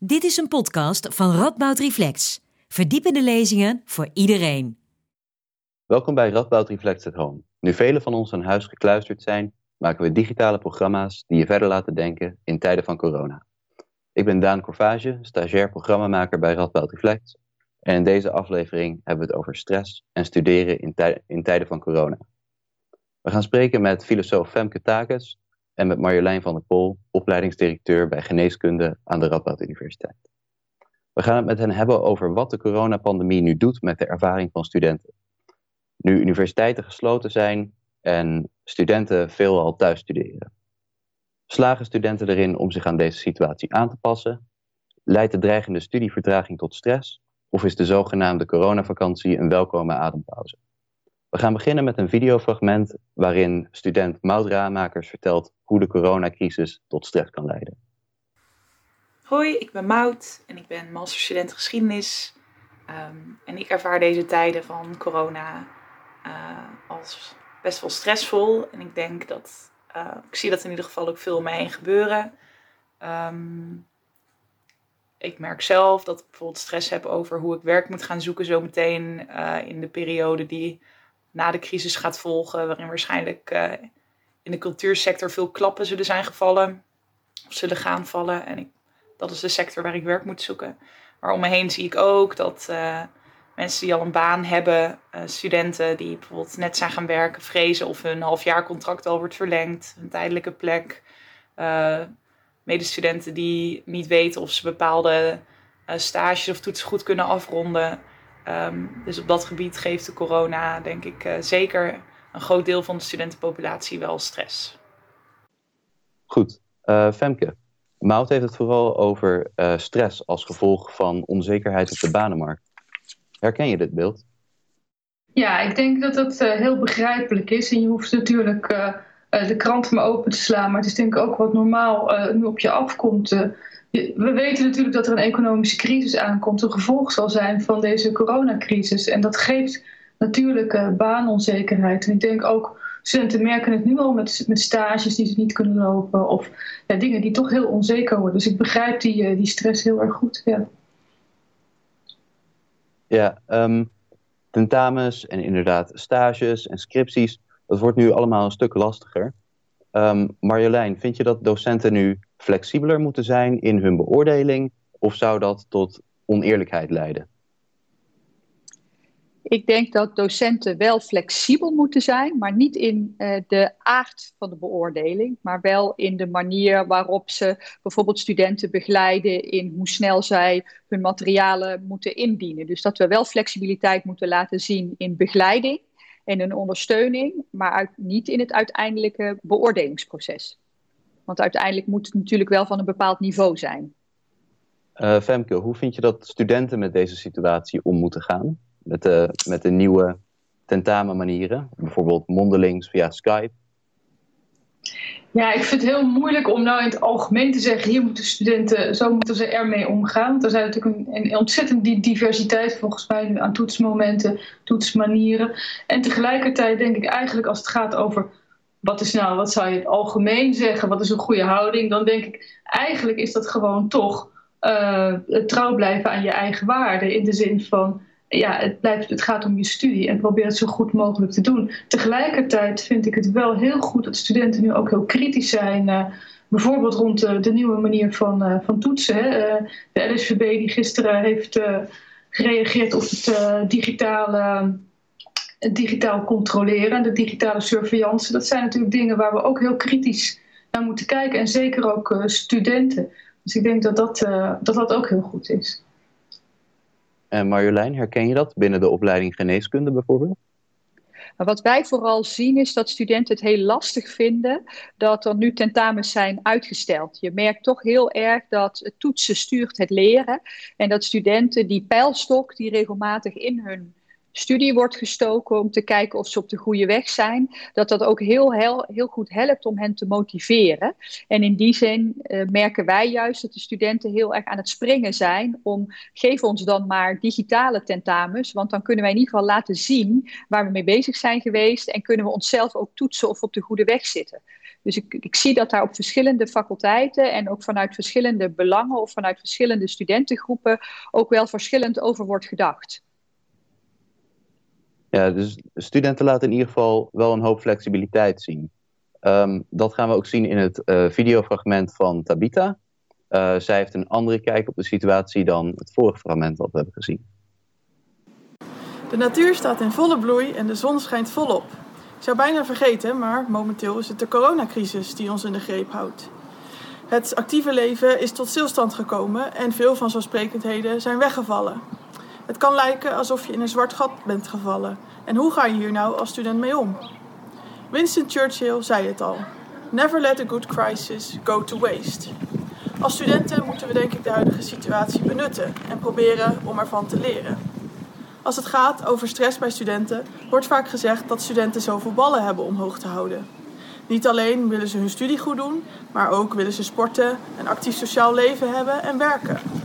Dit is een podcast van Radboud Reflex. Verdiepende lezingen voor iedereen. Welkom bij Radboud Reflex at Home. Nu velen van ons aan huis gekluisterd zijn, maken we digitale programma's die je verder laten denken in tijden van corona. Ik ben Daan Corvage, stagiair programmamaker bij Radboud Reflex. En in deze aflevering hebben we het over stress en studeren in, tij in tijden van corona. We gaan spreken met filosoof Femke Takes en met Marjolein van der Pol, opleidingsdirecteur bij geneeskunde aan de Radboud Universiteit. We gaan het met hen hebben over wat de coronapandemie nu doet met de ervaring van studenten. Nu universiteiten gesloten zijn en studenten veelal thuis studeren. Slagen studenten erin om zich aan deze situatie aan te passen? Leidt de dreigende studievertraging tot stress? Of is de zogenaamde coronavakantie een welkome adempauze? We gaan beginnen met een videofragment waarin student Maud Raamakers vertelt hoe de coronacrisis tot stress kan leiden. Hoi, ik ben Maud en ik ben masterstudent geschiedenis. Um, en ik ervaar deze tijden van corona uh, als best wel stressvol. En ik denk dat, uh, ik zie dat in ieder geval ook veel om mij heen gebeuren. Um, ik merk zelf dat ik bijvoorbeeld stress heb over hoe ik werk moet gaan zoeken zometeen uh, in de periode die na de crisis gaat volgen, waarin waarschijnlijk uh, in de cultuursector veel klappen zullen zijn gevallen of zullen gaan vallen. En ik, dat is de sector waar ik werk moet zoeken. Maar om me heen zie ik ook dat uh, mensen die al een baan hebben, uh, studenten die bijvoorbeeld net zijn gaan werken, vrezen of hun halfjaarcontract al wordt verlengd, een tijdelijke plek. medestudenten die niet weten of ze bepaalde stages of toetsen goed kunnen afronden. Um, dus op dat gebied geeft de corona, denk ik, uh, zeker een groot deel van de studentenpopulatie wel stress. Goed, uh, Femke. Maud heeft het vooral over uh, stress als gevolg van onzekerheid op de banenmarkt. Herken je dit beeld? Ja, ik denk dat dat heel begrijpelijk is. En je hoeft natuurlijk de krant maar open te slaan. Maar het is denk ik ook wat normaal nu op je afkomt we weten natuurlijk dat er een economische crisis aankomt, een gevolg zal zijn van deze coronacrisis. En dat geeft natuurlijk baanonzekerheid. En ik denk ook, studenten merken het nu al met, met stages die ze niet kunnen lopen of ja, dingen die toch heel onzeker worden. Dus ik begrijp die, uh, die stress heel erg goed. Ja, ja um, tentamens en inderdaad stages en scripties, dat wordt nu allemaal een stuk lastiger. Um, Marjolein, vind je dat docenten nu flexibeler moeten zijn in hun beoordeling? Of zou dat tot oneerlijkheid leiden? Ik denk dat docenten wel flexibel moeten zijn, maar niet in uh, de aard van de beoordeling, maar wel in de manier waarop ze bijvoorbeeld studenten begeleiden in hoe snel zij hun materialen moeten indienen. Dus dat we wel flexibiliteit moeten laten zien in begeleiding en een ondersteuning, maar niet in het uiteindelijke beoordelingsproces. Want uiteindelijk moet het natuurlijk wel van een bepaald niveau zijn. Uh, Femke, hoe vind je dat studenten met deze situatie om moeten gaan? Met de, met de nieuwe tentamenmanieren, bijvoorbeeld mondelings via Skype? Ja, ik vind het heel moeilijk om nou in het algemeen te zeggen, hier moeten studenten, zo moeten ze ermee omgaan. Er zijn natuurlijk een, ontzettend diversiteit volgens mij nu aan toetsmomenten, toetsmanieren. En tegelijkertijd denk ik eigenlijk als het gaat over wat is nou, wat zou je het algemeen zeggen, wat is een goede houding, dan denk ik eigenlijk is dat gewoon toch uh, trouw blijven aan je eigen waarden. In de zin van, ja, het, blijft, het gaat om je studie en probeer het zo goed mogelijk te doen. Tegelijkertijd vind ik het wel heel goed dat studenten nu ook heel kritisch zijn. Uh, bijvoorbeeld rond de, de, nieuwe manier van, uh, van toetsen. De LSVB die gisteren heeft gereageerd op het digitale digitaal controleren, de digitale surveillance. Dat zijn natuurlijk dingen waar we ook heel kritisch naar moeten kijken. En zeker ook studenten. Dus ik denk dat dat, dat dat ook heel goed is. En Marjolein, herken je dat binnen de opleiding geneeskunde bijvoorbeeld? wat wij vooral zien is dat studenten het heel lastig vinden dat er nu tentamens zijn uitgesteld. Je merkt toch heel erg dat het toetsen stuurt het leren en dat studenten die pijlstok die regelmatig in hun studie wordt gestoken om te kijken of ze op de goede weg zijn, dat dat ook heel, heel, heel goed helpt om hen te motiveren. En in die zin uh, merken wij juist dat de studenten heel erg aan het springen zijn om geef ons dan maar digitale tentamens, want dan kunnen wij in ieder geval laten zien waar we mee bezig zijn geweest en kunnen we onszelf ook toetsen of we op de goede weg zitten. Dus ik, ik zie dat daar op verschillende faculteiten en ook vanuit verschillende belangen of vanuit verschillende studentengroepen ook wel verschillend over wordt gedacht. Ja, dus studenten laten in ieder geval wel een hoop flexibiliteit zien. Um, dat gaan we ook zien in het uh, videofragment van Tabita. Uh, zij heeft een andere kijk op de situatie dan het vorige fragment wat we hebben gezien. De natuur staat in volle bloei en de zon schijnt volop. Ik zou bijna vergeten, maar momenteel is het de coronacrisis die ons in de greep houdt. Het actieve leven is tot stilstand gekomen en veel vanzelfsprekendheden zijn weggevallen. Het kan lijken alsof je in een zwart gat bent gevallen. En hoe ga je hier nou als student mee om? Winston Churchill zei het al: Never let a good crisis go to waste. Als studenten moeten we denk ik de huidige situatie benutten en proberen om ervan te leren. Als het gaat over stress bij studenten, wordt vaak gezegd dat studenten zoveel ballen hebben om hoog te houden. Niet alleen willen ze hun studie goed doen, maar ook willen ze sporten, een actief sociaal leven hebben en werken.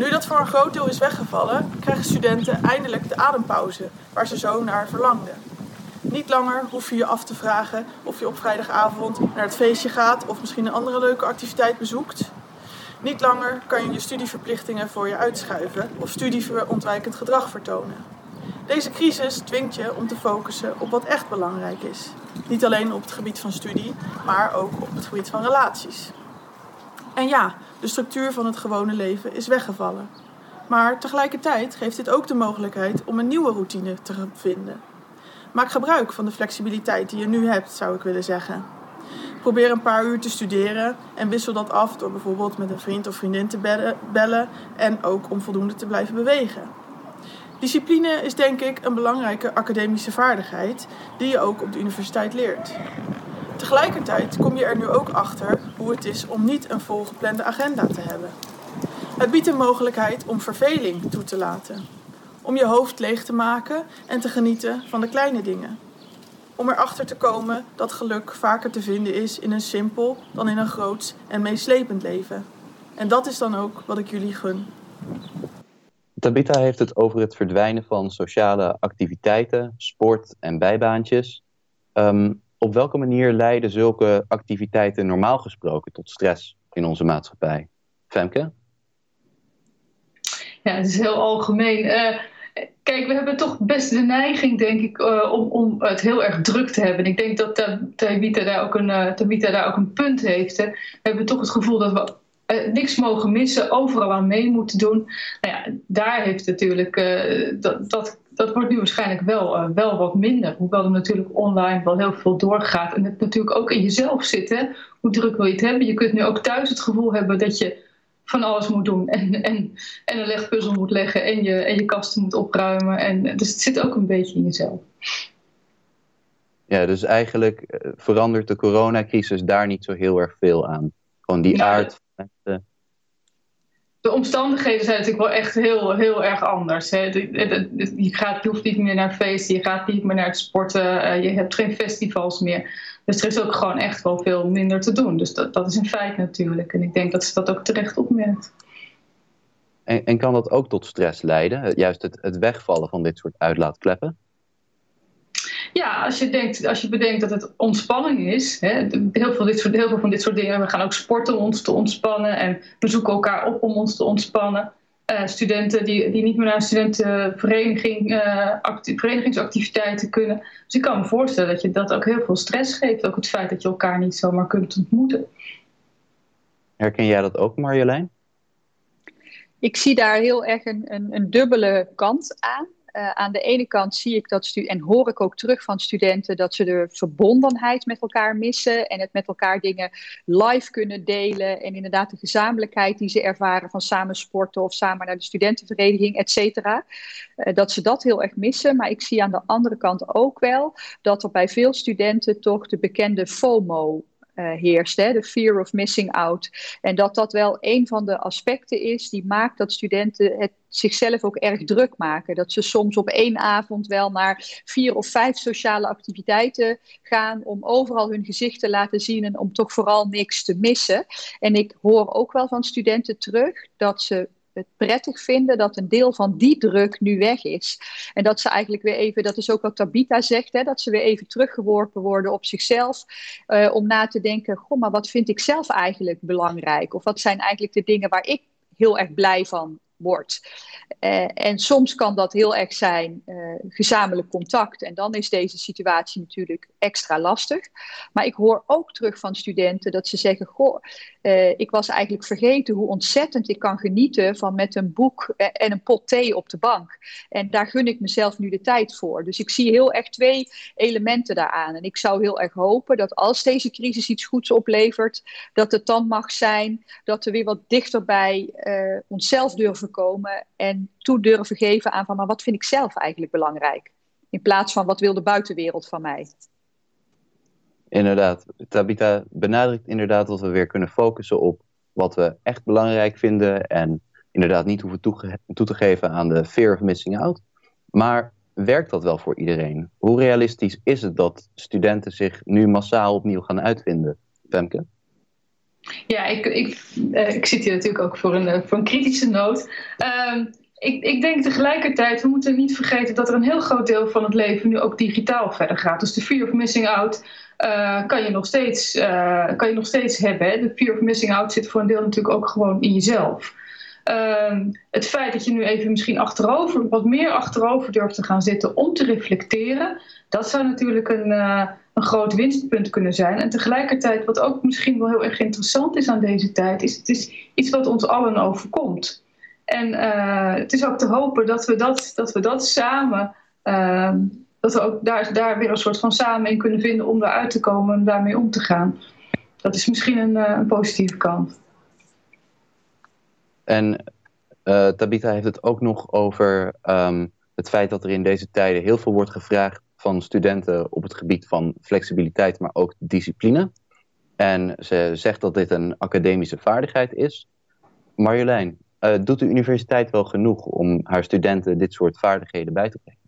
Nu dat voor een groot deel is weggevallen, krijgen studenten eindelijk de adempauze waar ze zo naar verlangden. Niet langer hoef je je af te vragen of je op vrijdagavond naar het feestje gaat of misschien een andere leuke activiteit bezoekt. Niet langer kan je je studieverplichtingen voor je uitschuiven of studieontwijkend gedrag vertonen. Deze crisis dwingt je om te focussen op wat echt belangrijk is. Niet alleen op het gebied van studie, maar ook op het gebied van relaties. En ja, de structuur van het gewone leven is weggevallen. Maar tegelijkertijd geeft dit ook de mogelijkheid om een nieuwe routine te vinden. Maak gebruik van de flexibiliteit die je nu hebt, zou ik willen zeggen. Probeer een paar uur te studeren en wissel dat af door bijvoorbeeld met een vriend of vriendin te bellen en ook om voldoende te blijven bewegen. Discipline is denk ik een belangrijke academische vaardigheid die je ook op de universiteit leert. Tegelijkertijd kom je er nu ook achter hoe het is om niet een volgeplande agenda te hebben. Het biedt een mogelijkheid om verveling toe te laten, om je hoofd leeg te maken en te genieten van de kleine dingen om erachter te komen dat geluk vaker te vinden is in een simpel dan in een groots en meeslepend leven. En dat is dan ook wat ik jullie gun. Tabitha heeft het over het verdwijnen van sociale activiteiten, sport en bijbaantjes. Um, op welke manier leiden zulke activiteiten normaal gesproken tot stress in onze maatschappij? Femke? Ja, het is heel algemeen. Uh, Kijk, we hebben toch best de neiging, denk ik, uh, om, om het heel erg druk te hebben. Ik denk dat Tabita daar, ook een, uh, daar ook een punt heeft. Hè. We hebben toch het gevoel dat we niks mogen missen, overal aan mee moeten doen. Nou ja, daar heeft natuurlijk, dat, dat, dat wordt nu waarschijnlijk wel, wel wat minder. Hoewel er natuurlijk online wel heel veel doorgaat. En het natuurlijk ook in jezelf zit. Hè. Hoe druk wil je het hebben? Je kunt nu ook thuis het gevoel hebben dat je van alles moet doen. En, en, en een legpuzzel moet leggen en je, en je kasten moet opruimen. En, dus het zit ook een beetje in jezelf. Ja, dus eigenlijk eh, verandert de coronacrisis daar niet zo heel erg veel aan. Gewoon die aard van mensen de omstandigheden zijn natuurlijk wel echt heel, heel erg anders. Hè. Je, gaat, je hoeft niet meer naar feesten, je gaat niet meer naar het sporten, uh, je hebt geen festivals meer. Dus er is ook gewoon echt wel veel minder te doen. Dus dat, dat is een feit natuurlijk. En ik denk dat ze dat ook terecht opmerkt. En, en kan dat ook tot stress leiden? Juist het, het wegvallen van dit soort uitlaatkleppen? Ja, als je, denkt, als je bedenkt dat het ontspanning is. Hè, heel, veel dit soort, heel veel van dit soort dingen. We gaan ook sporten om ons te ontspannen. En we zoeken elkaar op om ons te ontspannen. Uh, studenten die, die niet meer naar een studentenvereniging, uh, verenigingsactiviteiten kunnen. Dus ik kan me voorstellen dat je dat ook heel veel stress geeft. Ook het feit dat je elkaar niet zomaar kunt ontmoeten. Herken jij dat ook, Marjolein? Ik zie daar heel erg een, een, een dubbele kant aan. Uh, aan de ene kant zie ik dat en hoor ik ook terug van studenten dat ze de verbondenheid met elkaar missen en het met elkaar dingen live kunnen delen en inderdaad de gezamenlijkheid die ze ervaren van samen sporten of samen naar de studentenvereniging, et cetera. Uh, dat ze dat heel erg missen. Maar ik zie aan de andere kant ook wel dat er bij veel studenten toch de bekende FOMO heerst, hè, de fear of missing out. En dat dat wel een van de aspecten is die maakt dat studenten het zichzelf ook erg druk maken. Dat ze soms op één avond wel naar vier of vijf sociale activiteiten gaan om overal hun gezicht te laten zien en om toch vooral niks te missen. En ik hoor ook wel van studenten terug dat ze het prettig vinden dat een deel van die druk nu weg is. En dat ze eigenlijk weer even, dat is ook wat Tabita zegt, hè, dat ze weer even teruggeworpen worden op zichzelf. Uh, om na te denken, goh, maar wat vind ik zelf eigenlijk belangrijk? Of wat zijn eigenlijk de dingen waar ik heel erg blij van wordt. Uh, en soms kan dat heel erg zijn uh, gezamenlijk contact. En dan is deze situatie natuurlijk extra lastig. Maar ik hoor ook terug van studenten dat ze zeggen: Goh, uh, ik was eigenlijk vergeten hoe ontzettend ik kan genieten van met een boek en een pot thee op de bank. En daar gun ik mezelf nu de tijd voor. Dus ik zie heel erg twee elementen daaraan. En ik zou heel erg hopen dat als deze crisis iets goeds oplevert, dat het dan mag zijn dat we weer wat dichter bij onszelf durven komen en toe durven geven aan van, maar wat vind ik zelf eigenlijk belangrijk? In plaats van, wat wil de buitenwereld van mij? Inderdaad, Tabita benadrukt inderdaad dat we weer kunnen focussen op wat we echt belangrijk vinden en inderdaad niet hoeven toe, toe te geven aan de fear of missing out. Maar werkt dat wel voor iedereen? Hoe realistisch is het dat studenten zich nu massaal opnieuw gaan uitvinden, Femke? Ja, ik, ik, uh, ik zit hier natuurlijk ook voor een, eh, voor een kritische noot. Uh, ik, ik denk tegelijkertijd, we moeten niet vergeten dat er een heel groot deel van het leven nu ook digitaal verder gaat. Dus de fear of missing out uh, kan, je nog steeds, kan je nog steeds hebben. Hè? De fear of missing out zit voor een deel natuurlijk ook gewoon in jezelf. Ehm, het feit dat je nu even misschien achterover, wat meer achterover durft te gaan zitten om te reflecteren, dat zou natuurlijk een, een groot winstpunt kunnen zijn. En tegelijkertijd, wat ook misschien wel heel erg interessant is aan deze tijd, is het is iets wat ons allen overkomt. En uh, het is ook te hopen dat we dat, dat, we dat samen, uh, dat we ook daar, daar weer een soort van samen in kunnen vinden om eruit te komen en daarmee om te gaan. Dat is misschien een, uh, een positieve kant. En uh, Tabitha heeft het ook nog over um, het feit dat er in deze tijden heel veel wordt gevraagd van studenten op het gebied van flexibiliteit, maar ook discipline. En ze zegt dat dit een academische vaardigheid is. Marjolein, uh, doet de universiteit wel genoeg om haar studenten dit soort vaardigheden bij te brengen?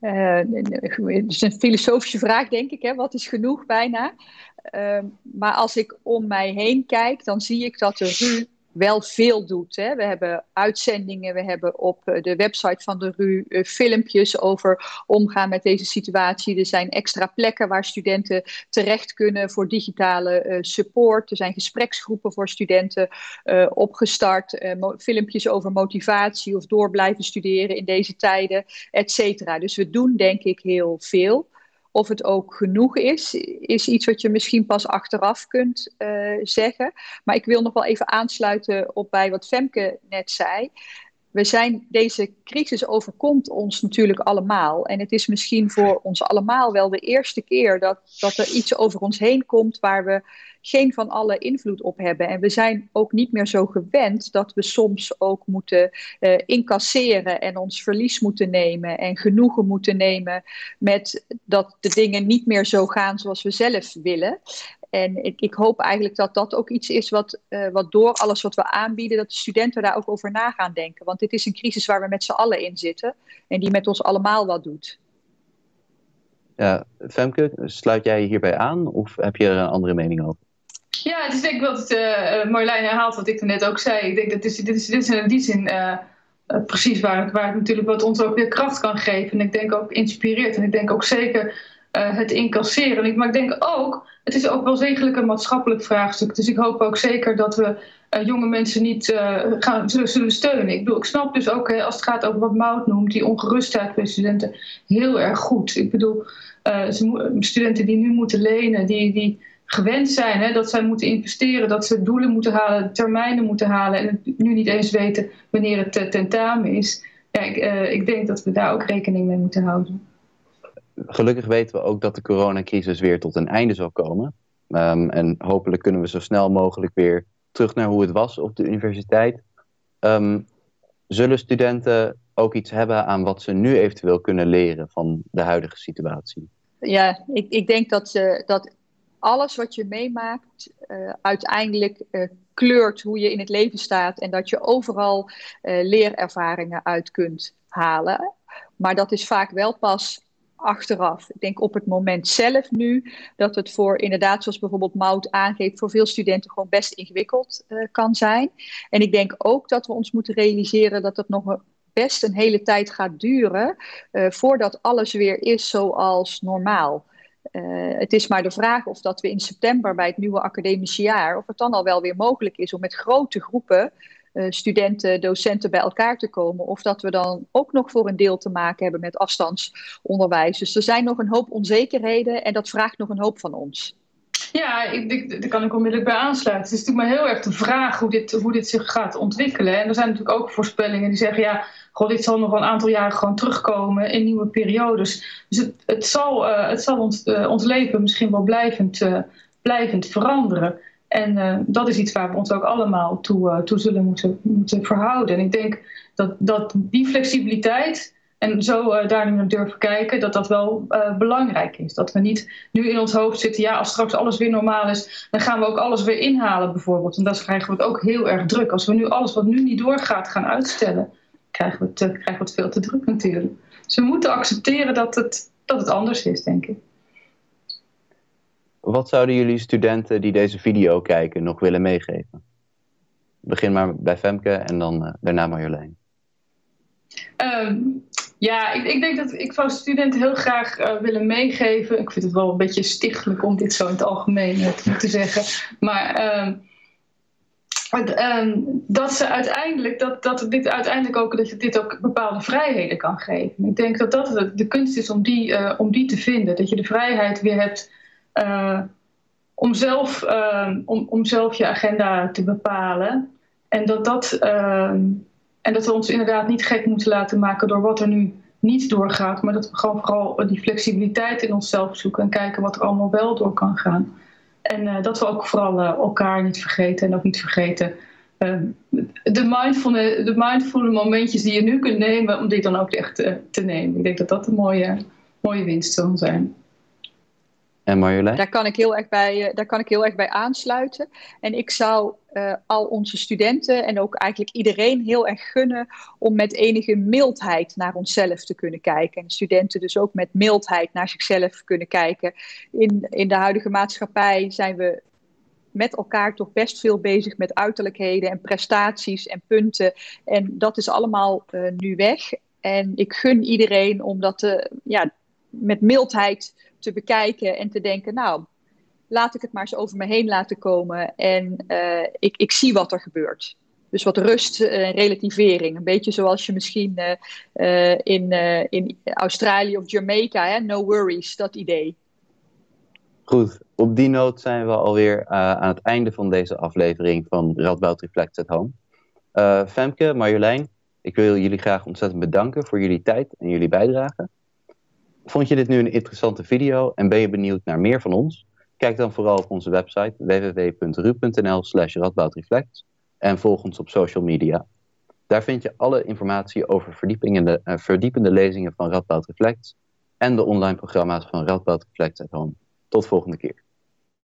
Uh, het is een filosofische vraag, denk ik. Hè? Wat is genoeg bijna? Uh, maar als ik om mij heen kijk, dan zie ik dat de RU wel veel doet. Hè. We hebben uitzendingen, we hebben op eh, de website van de RU uh, filmpjes over omgaan met deze situatie. Er zijn extra plekken waar studenten terecht kunnen voor digitale uh, support. Er zijn gespreksgroepen voor studenten opgestart, filmpjes over motivatie of door blijven studeren in deze tijden, et cetera. Dus we doen denk ik heel veel. Of het ook genoeg is, is iets wat je misschien pas achteraf kunt uh, zeggen. Maar ik wil nog wel even aansluiten op bij wat Femke net zei. We zijn, deze crisis overkomt ons natuurlijk allemaal. En het is misschien voor ons allemaal wel de eerste keer dat, dat er iets over ons heen komt waar we geen van alle invloed op hebben. En we zijn ook niet meer zo gewend dat we soms ook moeten uh, incasseren en ons verlies moeten nemen en genoegen moeten nemen met dat de dingen niet meer zo gaan zoals we zelf willen. En ik, ik, hoop eigenlijk dat dat ook iets is wat, uh, wat door alles wat we aanbieden, dat de studenten daar ook over na gaan denken. Want dit is een crisis waar we met z'n allen in zitten en die met ons allemaal wat doet. Ja, Femke, sluit jij hierbij aan of heb je er een andere mening over? Ja, het is denk ik wat uh, Marjolein herhaalt wat ik net ook zei. Ik denk dat dit is, dit is, dit is in die zin uh, uh, precies waar het, waar het natuurlijk wat ons ook weer kracht kan geven. En ik denk ook inspireert. En ik denk ook zeker het incasseren. Maar ik denk ook, het is ook wel degelijk een maatschappelijk vraagstuk. Dus ik hoop ook zeker dat we jonge mensen niet gaan, zullen, steunen. Ik bedoel, ik snap dus ook, als het gaat over wat Mout noemt, die ongerustheid bij studenten, heel erg goed. Ik bedoel, studenten die nu moeten lenen, die... die gewend zijn. Hè, dat zij moeten investeren, dat ze doelen moeten halen, termijnen moeten halen en nu niet eens weten wanneer het tentamen is. Ja, ik, ik denk dat we daar ook rekening mee moeten houden. Gelukkig weten we ook dat de coronacrisis weer tot een einde zal komen. Um, en hopelijk kunnen we zo snel mogelijk weer terug naar hoe het was op de universiteit. Um, zullen studenten ook iets hebben aan wat ze nu eventueel kunnen leren van de huidige situatie? Ja, ik, ik denk dat, uh, dat alles wat je meemaakt uh, uiteindelijk uh, kleurt hoe je in het leven staat en dat je overal leerervaringen uit kunt halen. Maar dat is vaak wel pas achteraf. Ik denk op het moment zelf nu dat het voor inderdaad, zoals bijvoorbeeld Mout aangeeft, voor veel studenten gewoon best ingewikkeld uh, kan zijn. En ik denk ook dat we ons moeten realiseren dat het nog best een hele tijd gaat duren uh, voordat alles weer is zoals normaal. Uh, het is maar de vraag of dat we in september bij het nieuwe academische jaar, of het dan al wel weer mogelijk is om met grote groepen studenten, docenten bij elkaar te komen. Of dat we dan ook nog voor een deel te maken hebben met afstandsonderwijs. Dus er zijn nog een hoop onzekerheden en dat vraagt nog een hoop van ons. Ja, ik, ik, daar kan ik onmiddellijk bij aansluiten. Het is natuurlijk maar heel erg de vraag hoe dit, hoe dit zich gaat ontwikkelen. En er zijn natuurlijk ook voorspellingen die zeggen... ja, goh, dit zal nog een aantal jaren gewoon terugkomen in nieuwe periodes. Dus het, het zal, uh, het zal ons, uh, ons leven misschien wel blijvend, blijvend veranderen. En uh, dat is iets waar we ons ook allemaal toe, uh, toe zullen moeten, moeten verhouden. En ik denk dat, dat die flexibiliteit en zo uh, daar nu naar durven kijken, dat dat wel belangrijk is. Dat we niet nu in ons hoofd zitten, ja, als straks alles weer normaal is, dan gaan we ook alles weer inhalen bijvoorbeeld. En dan krijgen we het ook heel erg druk. Als we nu alles wat nu niet doorgaat gaan uitstellen, krijgen we het, krijgen we het veel te druk natuurlijk. Dus we moeten accepteren dat het, dat het anders is, denk ik. Wat zouden jullie studenten die deze video kijken nog willen meegeven? Begin maar bij Femke en dan uh, daarna Marjolein. Um, ja, ik, ik, denk dat ik zou studenten heel graag uh, willen meegeven. Ik vind het wel een beetje stichtelijk om dit zo in het algemeen uh, te zeggen. Maar um, um, dat ze uiteindelijk, dat, dat dit uiteindelijk ook, dat je dit ook bepaalde vrijheden kan geven. Ik denk dat dat de, de kunst is om die, om die te vinden. Dat je de vrijheid weer hebt uh, om, zelf, uh, om, om zelf je agenda te bepalen. En dat, dat, uh, en dat we ons inderdaad niet gek moeten laten maken door wat er nu niet doorgaat. Maar dat we gewoon vooral die flexibiliteit in onszelf zoeken en kijken wat er allemaal wel door kan gaan. En dat we ook vooral elkaar niet vergeten en ook niet vergeten de, mindfulne, de mindful momentjes die je nu kunt nemen, om die dan ook echt te, nemen. Ik denk dat dat een mooie, mooie winst zal zijn. En? Daar kan ik heel erg bij, daar kan ik heel erg bij aansluiten. En ik zou uh, al onze studenten en ook eigenlijk iedereen heel erg gunnen om met enige mildheid naar onszelf te kunnen kijken. En studenten dus ook met mildheid naar zichzelf kunnen kijken. In, in de huidige maatschappij zijn we met elkaar toch best veel bezig met uiterlijkheden en prestaties en punten. En dat is allemaal uh, nu weg. En ik gun iedereen om dat te, ja, met mildheid te bekijken en te denken, nou, laat ik het maar eens over me heen laten komen en uh, ik, ik zie wat er gebeurt. Dus wat rust en uh, relativering. Een beetje zoals je misschien uh, in, in Australië of Jamaica, hè, no worries, dat idee. Goed, op die noot zijn we alweer aan het einde van deze aflevering van Radboud Reflect at Home. Femke, Marjolein, ik wil jullie graag ontzettend bedanken voor jullie tijd en jullie bijdrage. Vond je dit nu een interessante video en ben je benieuwd naar meer van ons? Kijk dan vooral op onze website www.ru.nl slash radboudreflect en volg ons op social media. Daar vind je alle informatie over verdiepende, uh, verdiepende lezingen van Radboud Reflect en de online programma's van Radboud Reflect at Home. Tot volgende keer.